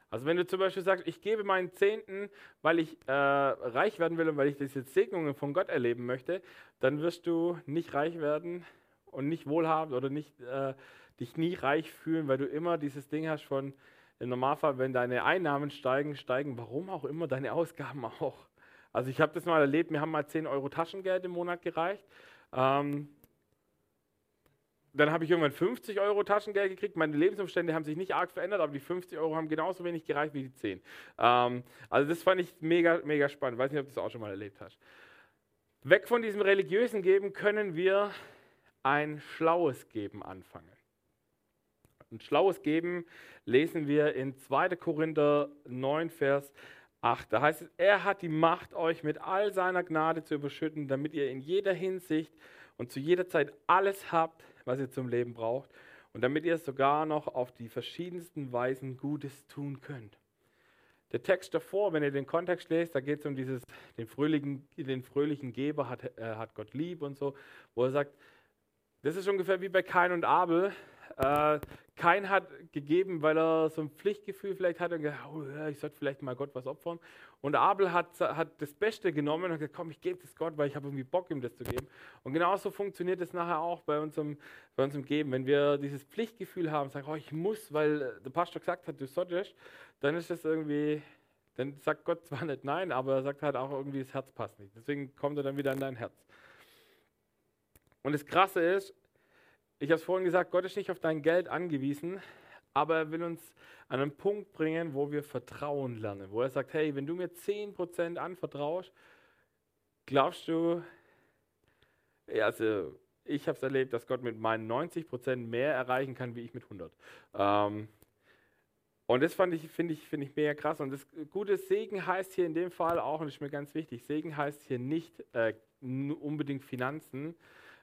Also wenn du zum Beispiel sagst, ich gebe meinen Zehnten, weil ich äh, reich werden will und weil ich diese Segnungen von Gott erleben möchte, dann wirst du nicht reich werden, und nicht wohlhabend oder nicht, äh, dich nie reich fühlen, weil du immer dieses Ding hast von, im Normalfall, wenn deine Einnahmen steigen, steigen, warum auch immer, deine Ausgaben auch. Also ich habe das mal erlebt, mir haben mal 10 Euro Taschengeld im Monat gereicht. Ähm, dann habe ich irgendwann 50 Euro Taschengeld gekriegt. Meine Lebensumstände haben sich nicht arg verändert, aber die 50 Euro haben genauso wenig gereicht wie die 10. Ähm, also das fand ich mega, mega spannend. Weiß nicht, ob du das auch schon mal erlebt hast. Weg von diesem religiösen Geben können wir ein schlaues Geben anfangen. Ein schlaues Geben lesen wir in 2. Korinther 9, Vers 8. Da heißt es, er hat die Macht, euch mit all seiner Gnade zu überschütten, damit ihr in jeder Hinsicht und zu jeder Zeit alles habt, was ihr zum Leben braucht und damit ihr sogar noch auf die verschiedensten Weisen Gutes tun könnt. Der Text davor, wenn ihr den Kontext lest, da geht es um dieses, den fröhlichen, den fröhlichen Geber hat, äh, hat Gott lieb und so, wo er sagt, das ist ungefähr wie bei Kain und Abel. Äh, Kain hat gegeben, weil er so ein Pflichtgefühl vielleicht hatte und gesagt, oh, ich sollte vielleicht mal Gott was opfern. Und Abel hat, hat das Beste genommen und gesagt, komm, ich gebe das Gott, weil ich habe irgendwie Bock, ihm das zu geben. Und genauso funktioniert es nachher auch bei unserem, bei unserem Geben. Wenn wir dieses Pflichtgefühl haben, sagen, oh, ich muss, weil der Pastor gesagt hat, du solltest, dann ist das irgendwie, dann sagt Gott zwar nicht nein, aber er sagt halt auch irgendwie, das Herz passt nicht. Deswegen kommt er dann wieder in dein Herz. Und das Krasse ist, ich habe es vorhin gesagt, Gott ist nicht auf dein Geld angewiesen, aber er will uns an einen Punkt bringen, wo wir Vertrauen lernen, wo er sagt, hey, wenn du mir 10% anvertraust, glaubst du, ja, also ich habe es erlebt, dass Gott mit meinen 90% mehr erreichen kann, wie ich mit 100. Ähm, und das fand ich, finde ich, finde ich mega krass. Und das gute Segen heißt hier in dem Fall auch, und das ist mir ganz wichtig, Segen heißt hier nicht äh, unbedingt Finanzen,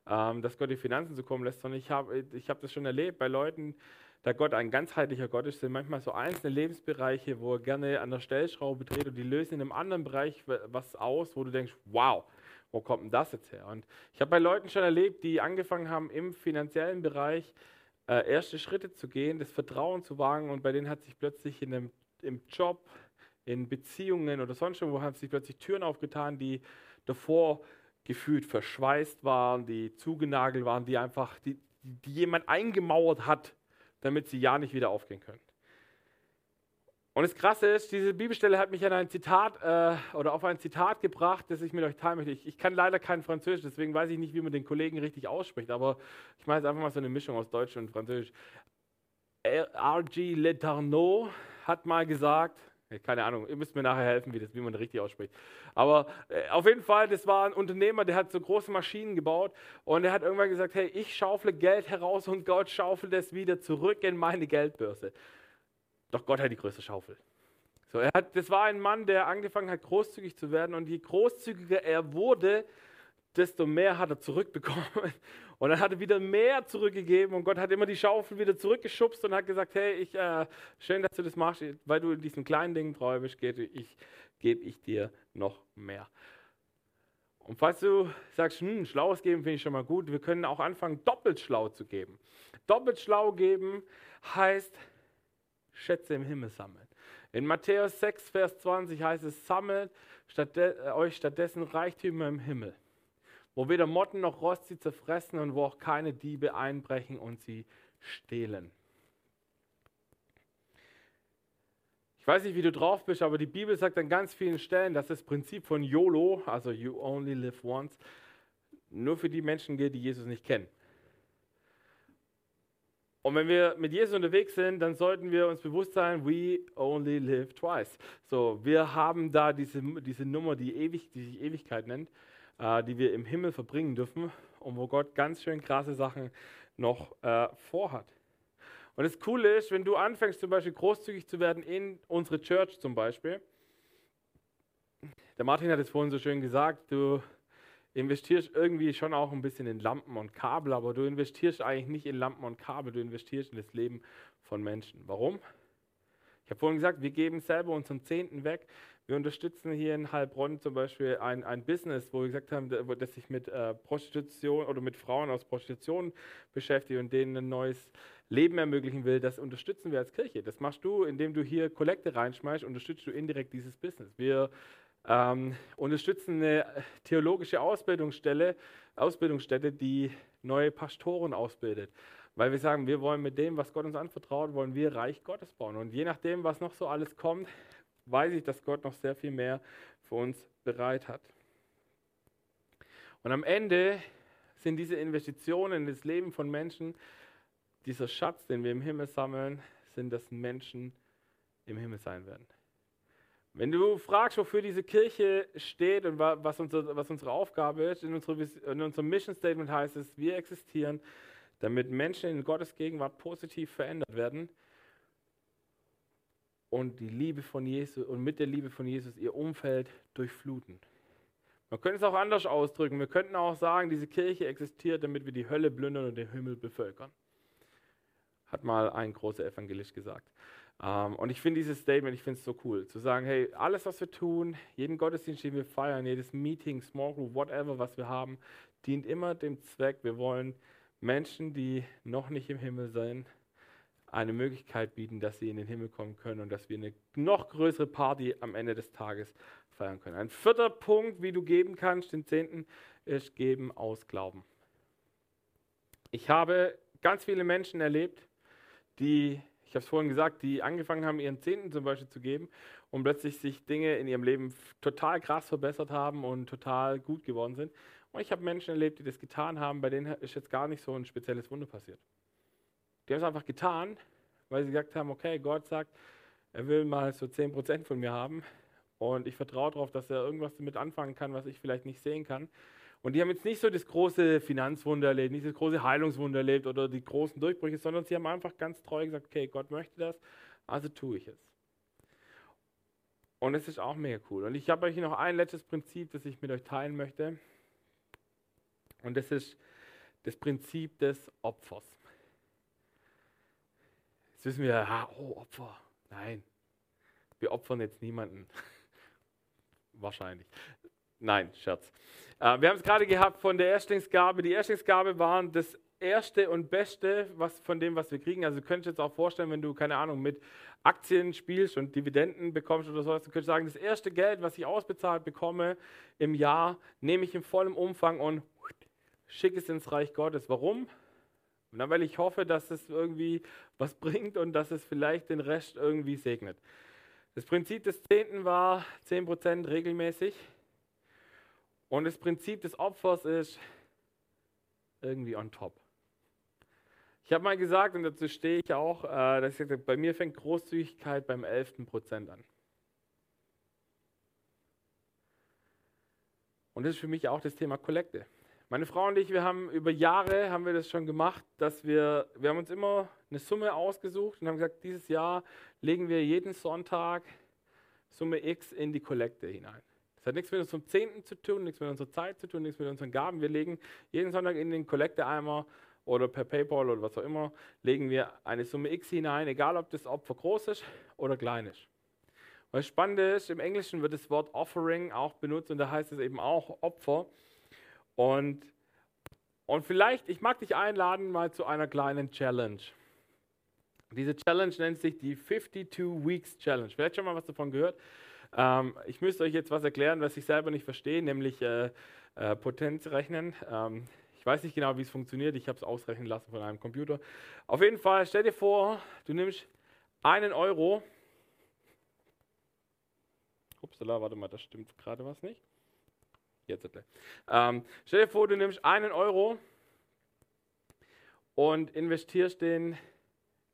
ähm, dass Gott die Finanzen so kommen lässt, sondern ich habe ich hab das schon erlebt bei Leuten, da Gott ein ganzheitlicher Gott ist, sind manchmal so einzelne Lebensbereiche, wo er gerne an der Stellschraube dreht und die lösen in einem anderen Bereich was aus, wo du denkst, wow, wo kommt denn das jetzt her? Und ich habe bei Leuten schon erlebt, die angefangen haben, im finanziellen Bereich äh, erste Schritte zu gehen, das Vertrauen zu wagen und bei denen hat sich plötzlich in einem, im Job, in Beziehungen oder sonst wo, haben sich plötzlich Türen aufgetan, die davor gefühlt verschweißt waren, die zugenagelt waren, die einfach, die, die jemand eingemauert hat, damit sie ja nicht wieder aufgehen können. Und das Krasse ist, diese Bibelstelle hat mich an ein Zitat äh, oder auf ein Zitat gebracht, das ich mit euch teilen möchte. Ich, ich, kann leider kein Französisch, deswegen weiß ich nicht, wie man den Kollegen richtig ausspricht, aber ich mache jetzt einfach mal so eine Mischung aus Deutsch und Französisch. R.G. Letourneau hat mal gesagt, keine Ahnung, ihr müsst mir nachher helfen, wie, das, wie man das richtig ausspricht. Aber äh, auf jeden Fall, das war ein Unternehmer, der hat so große Maschinen gebaut und er hat irgendwann gesagt, hey, ich schaufle Geld heraus und Gott schaufelt es wieder zurück in meine Geldbörse. Doch Gott hat die größte Schaufel. So, er hat, das war ein Mann, der angefangen hat, großzügig zu werden und je großzügiger er wurde, desto mehr hat er zurückbekommen. Und dann hat er wieder mehr zurückgegeben und Gott hat immer die Schaufel wieder zurückgeschubst und hat gesagt, hey, ich, äh, schön, dass du das machst, weil du in diesen kleinen Dingen treu bist, gebe ich, gebe ich dir noch mehr. Und falls du sagst, hm, schlaues geben finde ich schon mal gut, wir können auch anfangen, doppelt schlau zu geben. Doppelt schlau geben heißt Schätze im Himmel sammeln. In Matthäus 6, Vers 20 heißt es, sammelt stattde äh, euch stattdessen Reichtümer im Himmel, wo weder Motten noch Rost sie zerfressen und wo auch keine Diebe einbrechen und sie stehlen. Ich weiß nicht, wie du drauf bist, aber die Bibel sagt an ganz vielen Stellen, dass das Prinzip von YOLO, also You Only Live Once, nur für die Menschen gilt, die Jesus nicht kennen. Und wenn wir mit Jesus unterwegs sind, dann sollten wir uns bewusst sein, we only live twice. So, wir haben da diese, diese Nummer, die, ewig, die sich Ewigkeit nennt, äh, die wir im Himmel verbringen dürfen und wo Gott ganz schön krasse Sachen noch äh, vorhat. Und das Coole ist, wenn du anfängst, zum Beispiel großzügig zu werden in unsere Church zum Beispiel. Der Martin hat es vorhin so schön gesagt, du investierst irgendwie schon auch ein bisschen in Lampen und Kabel, aber du investierst eigentlich nicht in Lampen und Kabel, du investierst in das Leben von Menschen. Warum? Ich habe vorhin gesagt, wir geben selber unseren Zehnten weg. Wir unterstützen hier in Heilbronn zum Beispiel ein, ein Business, wo wir gesagt haben, das sich mit äh, Prostitution oder mit Frauen aus Prostitution beschäftigt und denen ein neues Leben ermöglichen will, das unterstützen wir als Kirche. Das machst du, indem du hier Kollekte reinschmeißt, unterstützt du indirekt dieses Business. Wir ähm, unterstützen eine theologische Ausbildungsstelle, Ausbildungsstätte, die neue Pastoren ausbildet. Weil wir sagen, wir wollen mit dem, was Gott uns anvertraut, wollen wir Reich Gottes bauen. Und je nachdem, was noch so alles kommt, weiß ich, dass Gott noch sehr viel mehr für uns bereit hat. Und am Ende sind diese Investitionen in das Leben von Menschen dieser Schatz, den wir im Himmel sammeln, sind, dass Menschen im Himmel sein werden. Wenn du fragst, wofür diese Kirche steht und was, unser, was unsere Aufgabe ist, in, unsere, in unserem Mission Statement heißt es, wir existieren, damit Menschen in Gottes Gegenwart positiv verändert werden und die Liebe von Jesus und mit der Liebe von Jesus ihr Umfeld durchfluten. Man könnte es auch anders ausdrücken. Wir könnten auch sagen, diese Kirche existiert, damit wir die Hölle plündern und den Himmel bevölkern hat mal ein großer Evangelist gesagt. Ähm, und ich finde dieses Statement, ich finde es so cool, zu sagen, hey, alles, was wir tun, jeden Gottesdienst, den wir feiern, jedes Meeting, Small Group, whatever, was wir haben, dient immer dem Zweck, wir wollen Menschen, die noch nicht im Himmel sind, eine Möglichkeit bieten, dass sie in den Himmel kommen können und dass wir eine noch größere Party am Ende des Tages feiern können. Ein vierter Punkt, wie du geben kannst, den zehnten, ist geben aus Glauben. Ich habe ganz viele Menschen erlebt, die, ich habe es vorhin gesagt, die angefangen haben, ihren Zehnten zum Beispiel zu geben und plötzlich sich Dinge in ihrem Leben total krass verbessert haben und total gut geworden sind. Und ich habe Menschen erlebt, die das getan haben, bei denen ist jetzt gar nicht so ein spezielles Wunder passiert. Die haben es einfach getan, weil sie gesagt haben, okay, Gott sagt, er will mal so 10% von mir haben und ich vertraue darauf, dass er irgendwas damit anfangen kann, was ich vielleicht nicht sehen kann. Und die haben jetzt nicht so das große Finanzwunder erlebt, nicht das große Heilungswunder erlebt oder die großen Durchbrüche, sondern sie haben einfach ganz treu gesagt, okay, Gott möchte das, also tue ich es. Und es ist auch mega cool. Und ich habe euch noch ein letztes Prinzip, das ich mit euch teilen möchte. Und das ist das Prinzip des Opfers. Wissen wir, ja, oh, Opfer. Nein, wir opfern jetzt niemanden. (laughs) Wahrscheinlich. Nein, Scherz. Äh, wir haben es gerade gehabt von der Erstlingsgabe. Die Erstlingsgabe waren das erste und beste was von dem, was wir kriegen. Also du könntest jetzt auch vorstellen, wenn du, keine Ahnung, mit Aktien spielst und Dividenden bekommst oder sowas, du könntest sagen, das erste Geld, was ich ausbezahlt bekomme im Jahr, nehme ich im vollen Umfang und schicke es ins Reich Gottes. Warum? Na, weil ich hoffe, dass es irgendwie was (laughs) bringt und dass es vielleicht den Rest irgendwie segnet. Das Prinzip des Zehnten war 10% regelmäßig. Und das Prinzip des Opfers ist irgendwie on top. Ich habe mal gesagt, und dazu stehe ich auch, äh, dass ich gesagt bei mir fängt Großzügigkeit beim 11. Prozent an. Und das ist für mich auch das Thema Kollekte. Meine Frau und ich, wir haben über Jahre haben wir das schon gemacht, dass wir, wir haben uns immer eine Summe ausgesucht und haben gesagt, dieses Jahr legen wir jeden Sonntag Summe X in die Kollekte hinein. Das hat nichts mit unserem Zehnten zu tun, nichts mit unserer Zeit zu tun, nichts mit unseren Gaben. Wir legen jeden Sonntag in den Kollekteeimer oder per PayPal oder was auch immer, legen wir eine Summe X hinein, egal ob das Opfer groß ist oder klein ist. Was spannend ist, im Englischen wird das Wort Offering auch benutzt und da heißt es eben auch Opfer. Und, und vielleicht, ich mag dich einladen mal zu einer kleinen Challenge. Diese Challenge nennt sich die 52 Weeks Challenge. Vielleicht schon mal was davon gehört. Ähm, ich müsste euch jetzt was erklären, was ich selber nicht verstehe, nämlich äh, äh, Potenzrechnen. Ähm, ich weiß nicht genau, wie es funktioniert. Ich habe es ausrechnen lassen von einem Computer. Auf jeden Fall, stell dir vor, du nimmst einen Euro. Upsala, warte mal, das stimmt gerade was nicht. Jetzt ähm, Stell dir vor, du nimmst einen Euro und investierst den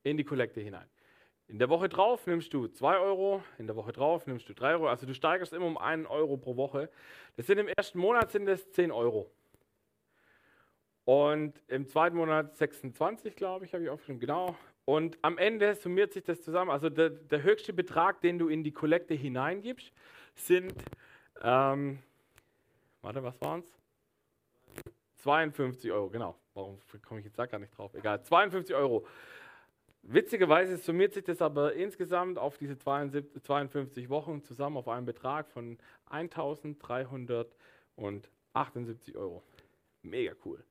in die Kollekte hinein. In der Woche drauf nimmst du 2 Euro, in der Woche drauf nimmst du 3 Euro. Also du steigerst immer um 1 Euro pro Woche. Das sind im ersten Monat sind das 10 Euro. Und im zweiten Monat 26, glaube ich, habe ich aufgeschrieben, genau. Und am Ende summiert sich das zusammen. Also der, der höchste Betrag, den du in die Kollekte hineingibst, sind, ähm, warte, was waren es? 52 Euro, genau. Warum komme ich jetzt da gar nicht drauf? Egal, 52 Euro. Witzigerweise summiert sich das aber insgesamt auf diese 52 Wochen zusammen auf einen Betrag von 1378 Euro. Mega cool.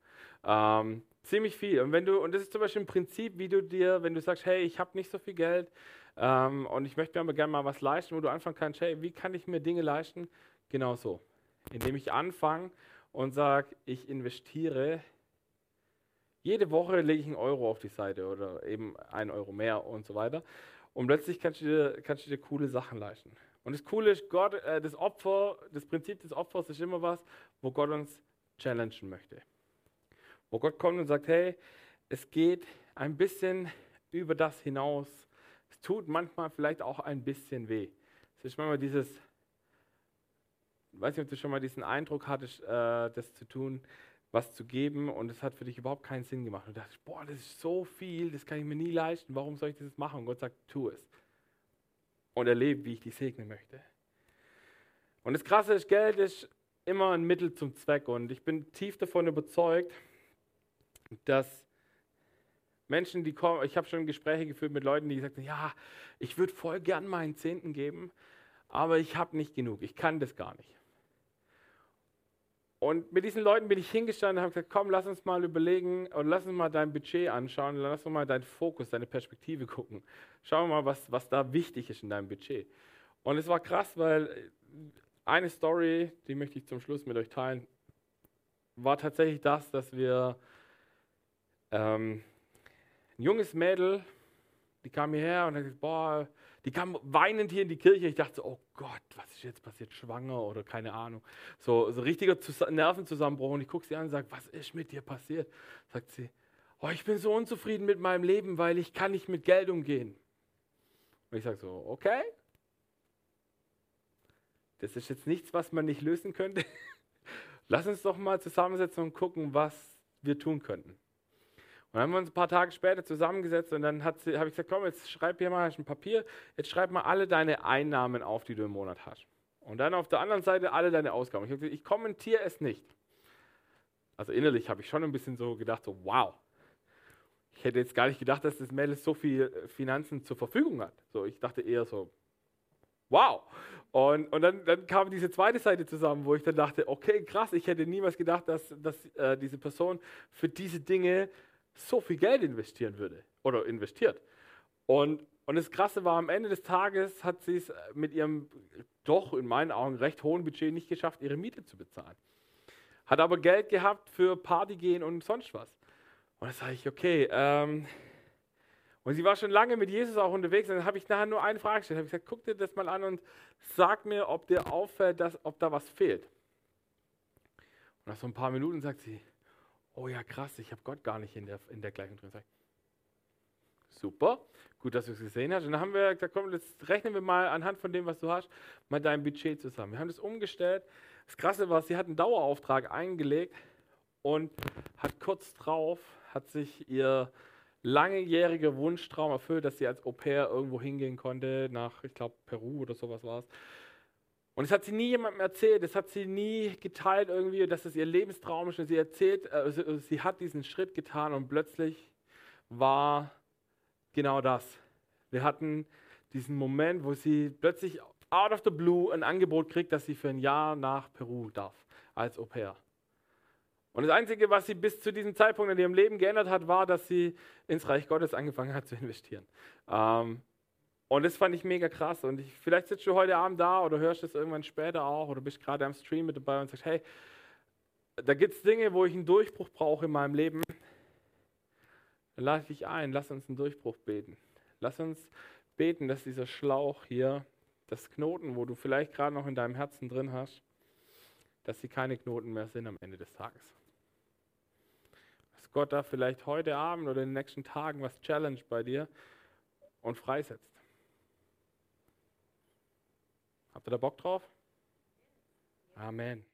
Ähm, ziemlich viel. Und wenn du, und das ist zum Beispiel ein Prinzip, wie du dir, wenn du sagst, hey, ich habe nicht so viel Geld ähm, und ich möchte mir aber gerne mal was leisten, wo du anfangen kannst, hey, wie kann ich mir Dinge leisten? Genau so. Indem ich anfange und sage, ich investiere jede Woche lege ich einen Euro auf die Seite oder eben einen Euro mehr und so weiter. Und plötzlich kannst du dir, kannst du dir coole Sachen leisten. Und das Coole ist, Gott, äh, das Opfer, das Prinzip des Opfers ist immer was, wo Gott uns challengen möchte. Wo Gott kommt und sagt, hey, es geht ein bisschen über das hinaus. Es tut manchmal vielleicht auch ein bisschen weh. Es ist manchmal dieses, weiß nicht, ob du schon mal diesen Eindruck hattest, äh, das zu tun, was zu geben und es hat für dich überhaupt keinen Sinn gemacht. Und du dachtest, boah, das ist so viel, das kann ich mir nie leisten, warum soll ich das machen? Und Gott sagt, tu es. Und erlebe, wie ich dich segnen möchte. Und das Krasse ist, Geld ist immer ein Mittel zum Zweck und ich bin tief davon überzeugt, dass Menschen, die kommen, ich habe schon Gespräche geführt mit Leuten, die gesagt haben, ja, ich würde voll gern meinen Zehnten geben, aber ich habe nicht genug, ich kann das gar nicht. Und mit diesen Leuten bin ich hingestanden und habe gesagt, komm, lass uns mal überlegen und lass uns mal dein Budget anschauen, lass uns mal deinen Fokus, deine Perspektive gucken. Schauen wir mal, was, was da wichtig ist in deinem Budget. Und es war krass, weil eine Story, die möchte ich zum Schluss mit euch teilen, war tatsächlich das, dass wir ähm, ein junges Mädel, die kam hierher und hat gesagt, boah, die kam weinend hier in die Kirche. Ich dachte so, oh Gott, was ist jetzt passiert? Schwanger oder keine Ahnung. So, so richtiger Nervenzusammenbruch. Und ich gucke sie an und sage, was ist mit dir passiert? Sagt sie, oh, ich bin so unzufrieden mit meinem Leben, weil ich kann nicht mit Geld umgehen. Und ich sage so, okay. Das ist jetzt nichts, was man nicht lösen könnte. (laughs) Lass uns doch mal zusammensetzen und gucken, was wir tun könnten. Dann haben wir uns ein paar Tage später zusammengesetzt und dann habe ich gesagt, komm, jetzt schreib hier mal ein Papier, jetzt schreib mal alle deine Einnahmen auf, die du im Monat hast. Und dann auf der anderen Seite alle deine Ausgaben. Ich habe gesagt, ich kommentiere es nicht. Also innerlich habe ich schon ein bisschen so gedacht, so wow. Ich hätte jetzt gar nicht gedacht, dass das Mädel so viel Finanzen zur Verfügung hat. So, ich dachte eher so, wow. Und, und dann, dann, kam diese zweite Seite zusammen, wo ich dann dachte, okay, krass, ich hätte niemals gedacht, dass, dass äh, diese Person für diese Dinge so viel Geld investieren würde oder investiert. Und, und das Krasse war, am Ende des Tages hat sie es mit ihrem doch in meinen Augen recht hohen Budget nicht geschafft, ihre Miete zu bezahlen. Hat aber Geld gehabt für Party gehen und sonst was. Und da sage ich, okay, ähm, und sie war schon lange mit Jesus auch unterwegs. Und dann habe ich nachher nur eine Frage gestellt. Habe gesagt, guck dir das mal an und sag mir, ob dir auffällt, dass, ob da was fehlt. Und nach so ein paar Minuten sagt sie, oh ja, krass, ich habe Gott gar nicht in der, in der Gleichung drin. Super, gut, dass du es gesehen hast. Und dann haben wir gesagt, komm, jetzt rechnen wir mal anhand von dem, was du hast, mal dein Budget zusammen. Wir haben das umgestellt. Das Krasse war, sie hat einen Dauerauftrag eingelegt und hat kurz drauf, hat sich ihr langjähriger Wunschtraum erfüllt, dass sie als Au pair irgendwo hingehen konnte, nach, ich glaube, Peru oder sowas war es. Und es hat sie nie jemandem erzählt, es hat sie nie geteilt irgendwie, dass es ihr Lebenstraum ist. Und sie erzählt, äh, sie, hat diesen Schritt getan und plötzlich war genau das. Wir hatten diesen Moment, wo sie plötzlich out of the blue ein Angebot kriegt, dass sie für ein Jahr nach Peru darf als Au pair. Und das Einzige, was sie bis zu diesem Zeitpunkt in ihrem Leben geändert hat, war, dass sie ins Reich Gottes angefangen hat zu investieren. Ähm, und das fand ich mega krass. Und ich, vielleicht sitzt du heute Abend da oder hörst es irgendwann später auch oder bist gerade am Stream mit dabei und sagst, hey, da gibt es Dinge, wo ich einen Durchbruch brauche in meinem Leben. Dann lade ich dich ein, lass uns einen Durchbruch beten. Lass uns beten, dass dieser Schlauch hier, das Knoten, wo du vielleicht gerade noch in deinem Herzen drin hast, dass sie keine Knoten mehr sind am Ende des Tages. Dass Gott da vielleicht heute Abend oder in den nächsten Tagen was challenge bei dir und freisetzt. Habt ihr da Bock drauf? Amen.